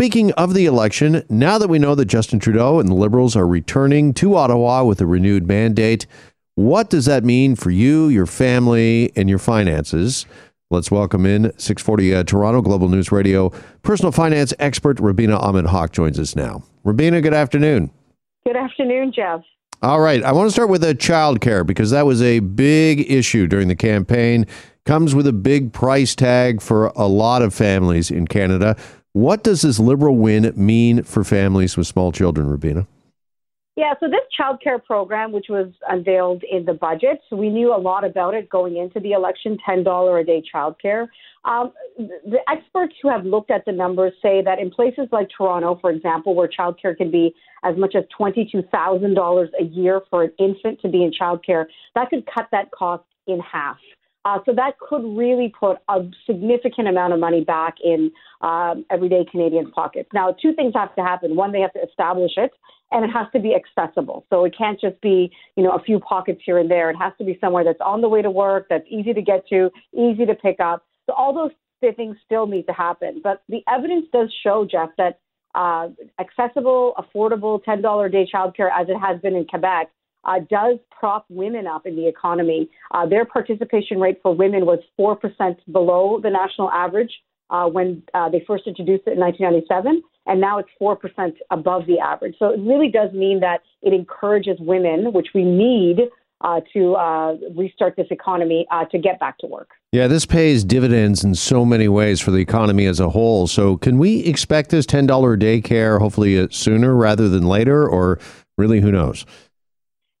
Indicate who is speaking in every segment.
Speaker 1: speaking of the election, now that we know that Justin Trudeau and the Liberals are returning to Ottawa with a renewed mandate, what does that mean for you, your family, and your finances? Let's welcome in 640 uh, Toronto Global News Radio personal finance expert Rubina Ahmed Haq joins us now. Rubina, good afternoon.
Speaker 2: Good afternoon, Jeff.
Speaker 1: All right, I want to start with a child care because that was a big issue during the campaign. Comes with a big price tag for a lot of families in Canada. What does this liberal win mean for families with small children, Rubina?
Speaker 2: Yeah, so this child care program, which was unveiled in the budget, we knew a lot about it going into the election $10 a day child care. Um, the experts who have looked at the numbers say that in places like Toronto, for example, where child care can be as much as $22,000 a year for an infant to be in child care, that could cut that cost in half. Uh, so that could really put a significant amount of money back in um, everyday Canadians' pockets. Now, two things have to happen. One, they have to establish it, and it has to be accessible. So it can't just be, you know, a few pockets here and there. It has to be somewhere that's on the way to work, that's easy to get to, easy to pick up. So all those things still need to happen. But the evidence does show, Jeff, that uh, accessible, affordable, $10 a day childcare, as it has been in Quebec, uh, does prop women up in the economy. Uh, their participation rate for women was 4% below the national average uh, when uh, they first introduced it in 1997, and now it's 4% above the average. So it really does mean that it encourages women, which we need uh, to uh, restart this economy to get back to work.
Speaker 1: Yeah, this pays dividends in so many ways for the economy as a whole. So, can we expect this $10 daycare hopefully sooner rather than later, or really who knows?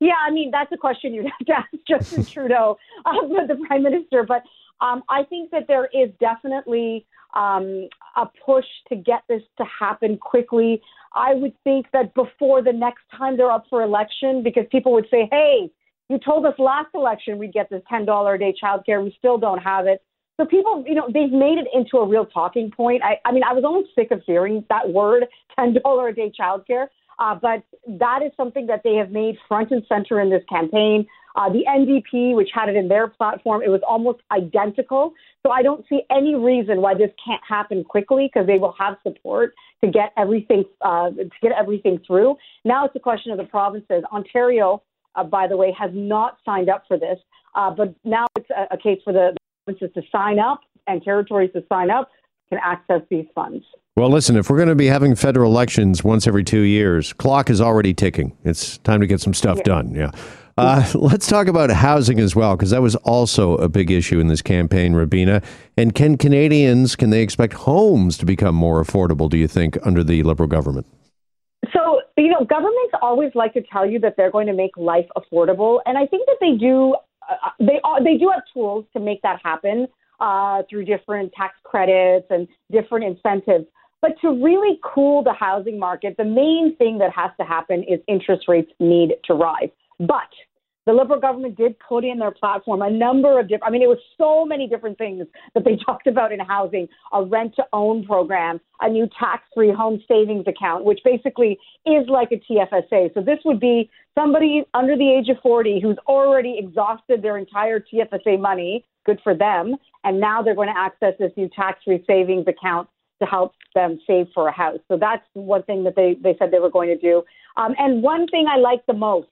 Speaker 2: Yeah, I mean, that's a question you'd have to ask Justin Trudeau, um, the Prime Minister. But um, I think that there is definitely um, a push to get this to happen quickly. I would think that before the next time they're up for election, because people would say, hey, you told us last election we'd get this $10 a day childcare. We still don't have it. So people, you know, they've made it into a real talking point. I, I mean, I was almost sick of hearing that word, $10 a day childcare. Uh, but that is something that they have made front and center in this campaign. Uh, the NDP, which had it in their platform, it was almost identical. So I don't see any reason why this can't happen quickly because they will have support to get everything uh, to get everything through. Now it's a question of the provinces. Ontario, uh, by the way, has not signed up for this, uh, but now it's a, a case for the provinces to sign up and territories to sign up can access these funds.
Speaker 1: Well, listen, if we're going to be having federal elections once every two years, clock is already ticking. It's time to get some stuff yeah. done. Yeah. Uh, let's talk about housing as well, because that was also a big issue in this campaign, Rubina. And can Canadians, can they expect homes to become more affordable, do you think, under the Liberal government?
Speaker 2: So, you know, governments always like to tell you that they're going to make life affordable. And I think that they do, uh, they, are, they do have tools to make that happen uh, through different tax credits and different incentives. But to really cool the housing market, the main thing that has to happen is interest rates need to rise. But the Liberal government did put in their platform a number of different, I mean, it was so many different things that they talked about in housing a rent to own program, a new tax free home savings account, which basically is like a TFSA. So this would be somebody under the age of 40 who's already exhausted their entire TFSA money. Good for them. And now they're going to access this new tax free savings account to help them save for a house. So that's one thing that they, they said they were going to do. Um, and one thing I like the most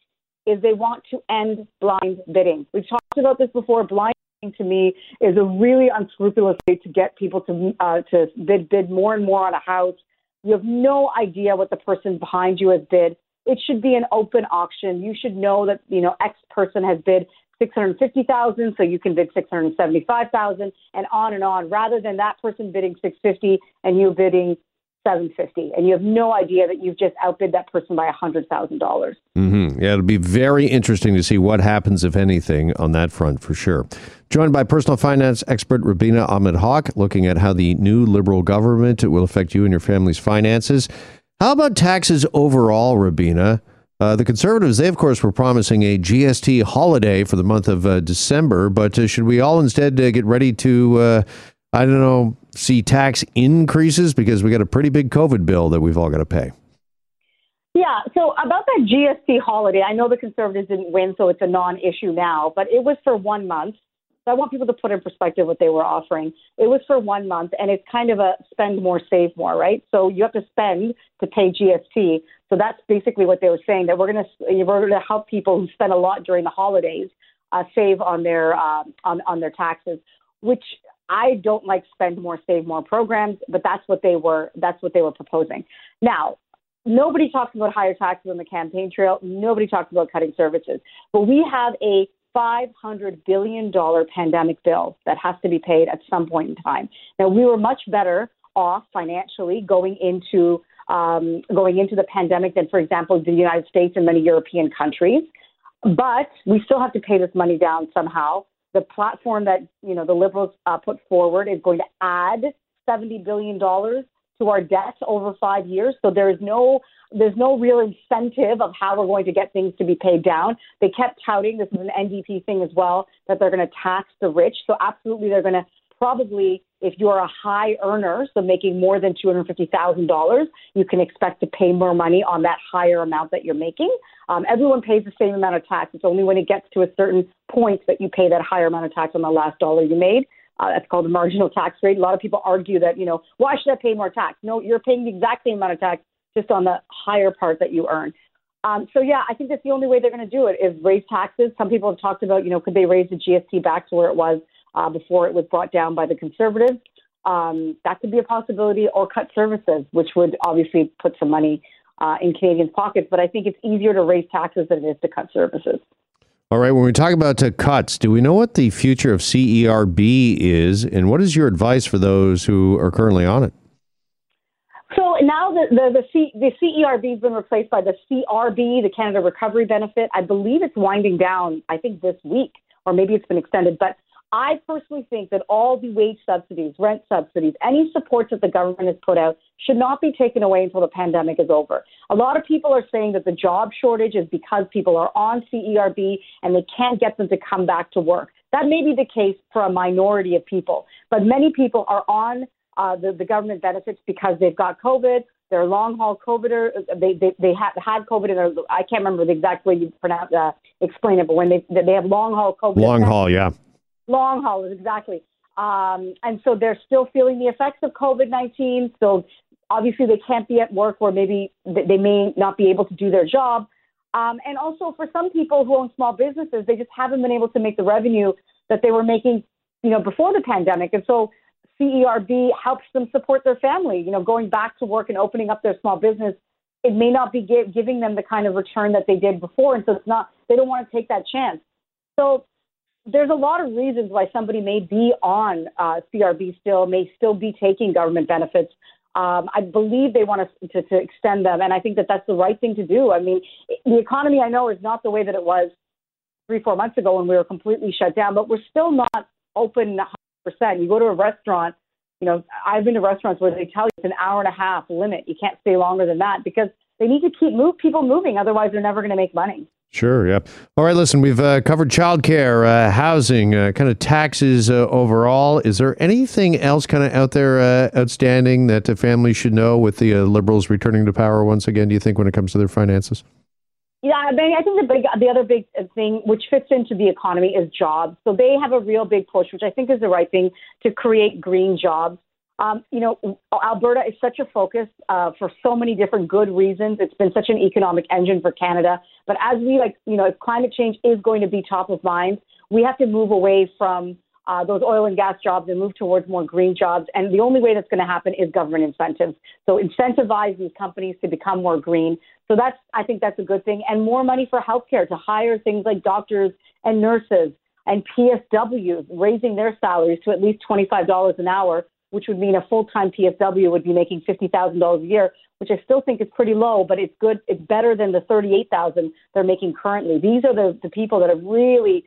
Speaker 2: is they want to end blind bidding. We've talked about this before. Blind bidding to me is a really unscrupulous way to get people to uh, to bid bid more and more on a house. You have no idea what the person behind you has bid. It should be an open auction. You should know that you know X person has bid 650,000, so you can bid 675,000 and on and on, rather than that person bidding 650 and you bidding 750 and you have no idea that you've just outbid that person by $100,000.
Speaker 1: Mm-hmm. Yeah, it'll be very interesting to see what happens, if anything, on that front for sure. Joined by personal finance expert Rubina Ahmed Haq, looking at how the new Liberal government will affect you and your family's finances. How about taxes overall, Rubina? Uh, the Conservatives, they of course were promising a GST holiday for the month of uh, December, but uh, should we all instead uh, get ready to, uh, I don't know, see tax increases because we got a pretty big COVID bill that we've all got to pay?
Speaker 2: Yeah, so about that GST holiday, I know the Conservatives didn't win, so it's a non issue now, but it was for one month. So I want people to put in perspective what they were offering. It was for one month, and it's kind of a spend more, save more, right? So you have to spend to pay GST. So that's basically what they were saying that we're going to we're going to help people who spend a lot during the holidays uh, save on their uh, on on their taxes, which I don't like spend more, save more programs, but that's what they were that's what they were proposing. Now, nobody talks about higher taxes on the campaign trail. Nobody talks about cutting services, but we have a $500 billion pandemic bill that has to be paid at some point in time. Now, we were much better off financially going into um, going into the pandemic than, for example, the United States and many European countries. But we still have to pay this money down somehow. The platform that you know the Liberals uh, put forward is going to add seventy billion dollars to our debt over five years. So there is no there's no real incentive of how we're going to get things to be paid down. They kept touting this is an NDP thing as well that they're going to tax the rich. So absolutely they're going to probably if you're a high earner, so making more than $250,000, you can expect to pay more money on that higher amount that you're making. Um, everyone pays the same amount of tax. It's only when it gets to a certain point that you pay that higher amount of tax on the last dollar you made. Uh, that's called the marginal tax rate. A lot of people argue that, you know, why should I pay more tax? No, you're paying the exact same amount of tax just on the higher part that you earn. Um, so yeah, I think that's the only way they're going to do it is raise taxes. Some people have talked about, you know, could they raise the GST back to where it was uh, before it was brought down by the conservatives? Um, that could be a possibility, or cut services, which would obviously put some money uh, in Canadians' pockets. But I think it's easier to raise taxes than it is to cut services.
Speaker 1: All right, when we talk about uh, cuts, do we know what the future of CERB is, and what is your advice for those who are currently on it?
Speaker 2: So now the the the, C, the CERB has been replaced by the CRB, the Canada Recovery Benefit. I believe it's winding down. I think this week, or maybe it's been extended. But I personally think that all the wage subsidies, rent subsidies, any supports that the government has put out should not be taken away until the pandemic is over. A lot of people are saying that the job shortage is because people are on CERB and they can't get them to come back to work. That may be the case for a minority of people, but many people are on uh, the, the government benefits because they've got COVID. They're long haul COVIDer. They they they have had COVID, and I can't remember the exact way you pronounce uh, explain it, but when they they have long haul COVID.
Speaker 1: Long haul, yeah.
Speaker 2: Long haulers, exactly. Um, and so they're still feeling the effects of COVID 19. So obviously they can't be at work or maybe they may not be able to do their job. Um, and also for some people who own small businesses, they just haven't been able to make the revenue that they were making, you know, before the pandemic. And so CERB helps them support their family, you know, going back to work and opening up their small business. It may not be give, giving them the kind of return that they did before. And so it's not, they don't want to take that chance. So there's a lot of reasons why somebody may be on uh, CRB still, may still be taking government benefits. Um, I believe they want to, to, to extend them, and I think that that's the right thing to do. I mean, the economy I know is not the way that it was three, four months ago when we were completely shut down, but we're still not open 100%. You go to a restaurant, you know, I've been to restaurants where they tell you it's an hour and a half limit. You can't stay longer than that because they need to keep move people moving, otherwise they're never going to make money.
Speaker 1: Sure. Yeah. All right. Listen, we've uh, covered childcare, uh, housing, uh, kind of taxes uh, overall. Is there anything else kind of out there uh, outstanding that the family should know with the uh, Liberals returning to power once again? Do you think when it comes to their finances?
Speaker 2: Yeah, I I think the big, the other big thing which fits into the economy is jobs. So they have a real big push, which I think is the right thing to create green jobs. Um, you know, Alberta is such a focus uh, for so many different good reasons. It's been such an economic engine for Canada. But as we like, you know, if climate change is going to be top of mind, we have to move away from uh, those oil and gas jobs and move towards more green jobs. And the only way that's going to happen is government incentives. So incentivize these companies to become more green. So that's, I think that's a good thing. And more money for healthcare to hire things like doctors and nurses and PSWs, raising their salaries to at least $25 an hour which would mean a full-time PSW would be making $50,000 a year, which I still think is pretty low, but it's good. It's better than the 38,000 they're making currently. These are the, the people that have really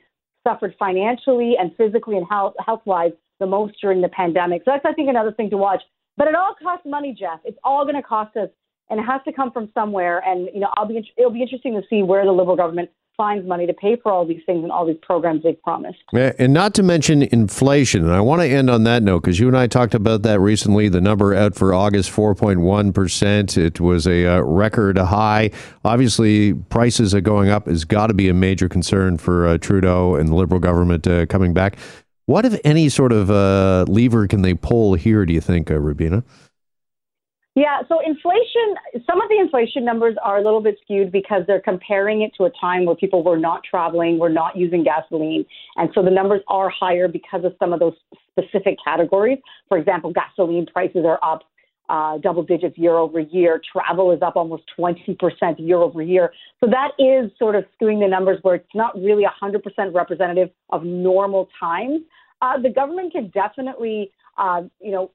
Speaker 2: suffered financially and physically and health, health-wise the most during the pandemic. So that's, I think, another thing to watch. But it all costs money, Jeff. It's all going to cost us, and it has to come from somewhere. And you know, I'll be it'll be interesting to see where the Liberal government finds money to pay for all these things and all these programs they've promised.
Speaker 1: And not to mention inflation. And I want to end on that note because you and I talked about that recently. The number out for August, 4.1%. It was a uh, record high. Obviously, prices are going up has got to be a major concern for uh, Trudeau and the Liberal government uh, coming back. What, if any, sort of uh, lever can they pull here, do you think, uh, Rubina?
Speaker 2: Yeah, so inflation, some of the inflation numbers are a little bit skewed because they're comparing it to a time where people were not traveling, were not using gasoline. And so the numbers are higher because of some of those specific categories. For example, gasoline prices are up uh, double digits year over year. Travel is up almost 20% year over year. So that is sort of skewing the numbers where it's not really 100% representative of normal times. Uh, the government can definitely, uh, you know,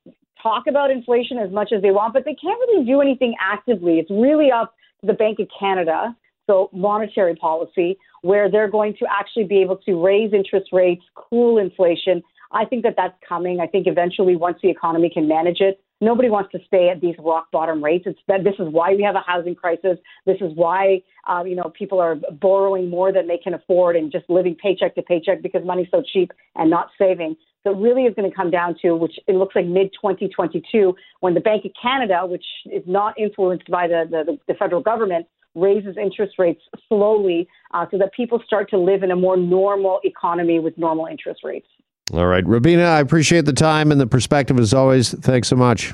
Speaker 2: talk about inflation as much as they want, but they can't really do anything actively. It's really up to the Bank of Canada, so monetary policy, where they're going to actually be able to raise interest rates, cool inflation. I think that that's coming. I think eventually, once the economy can manage it, nobody wants to stay at these rock bottom rates. It's that this is why we have a housing crisis. This is why uh, you know people are borrowing more than they can afford and just living paycheck to paycheck because money's so cheap and not saving. So it really is going to come down to, which it looks like mid 2022, when the Bank of Canada, which is not influenced by the, the, the federal government, raises interest rates slowly uh, so that people start to live in a more normal economy with normal interest rates.
Speaker 1: All right. Rubina, I appreciate the time and the perspective as always. Thanks so much.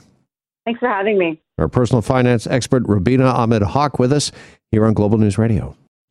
Speaker 2: Thanks for having me.
Speaker 1: Our personal finance expert, Rubina Ahmed Haq, with us here on Global News Radio.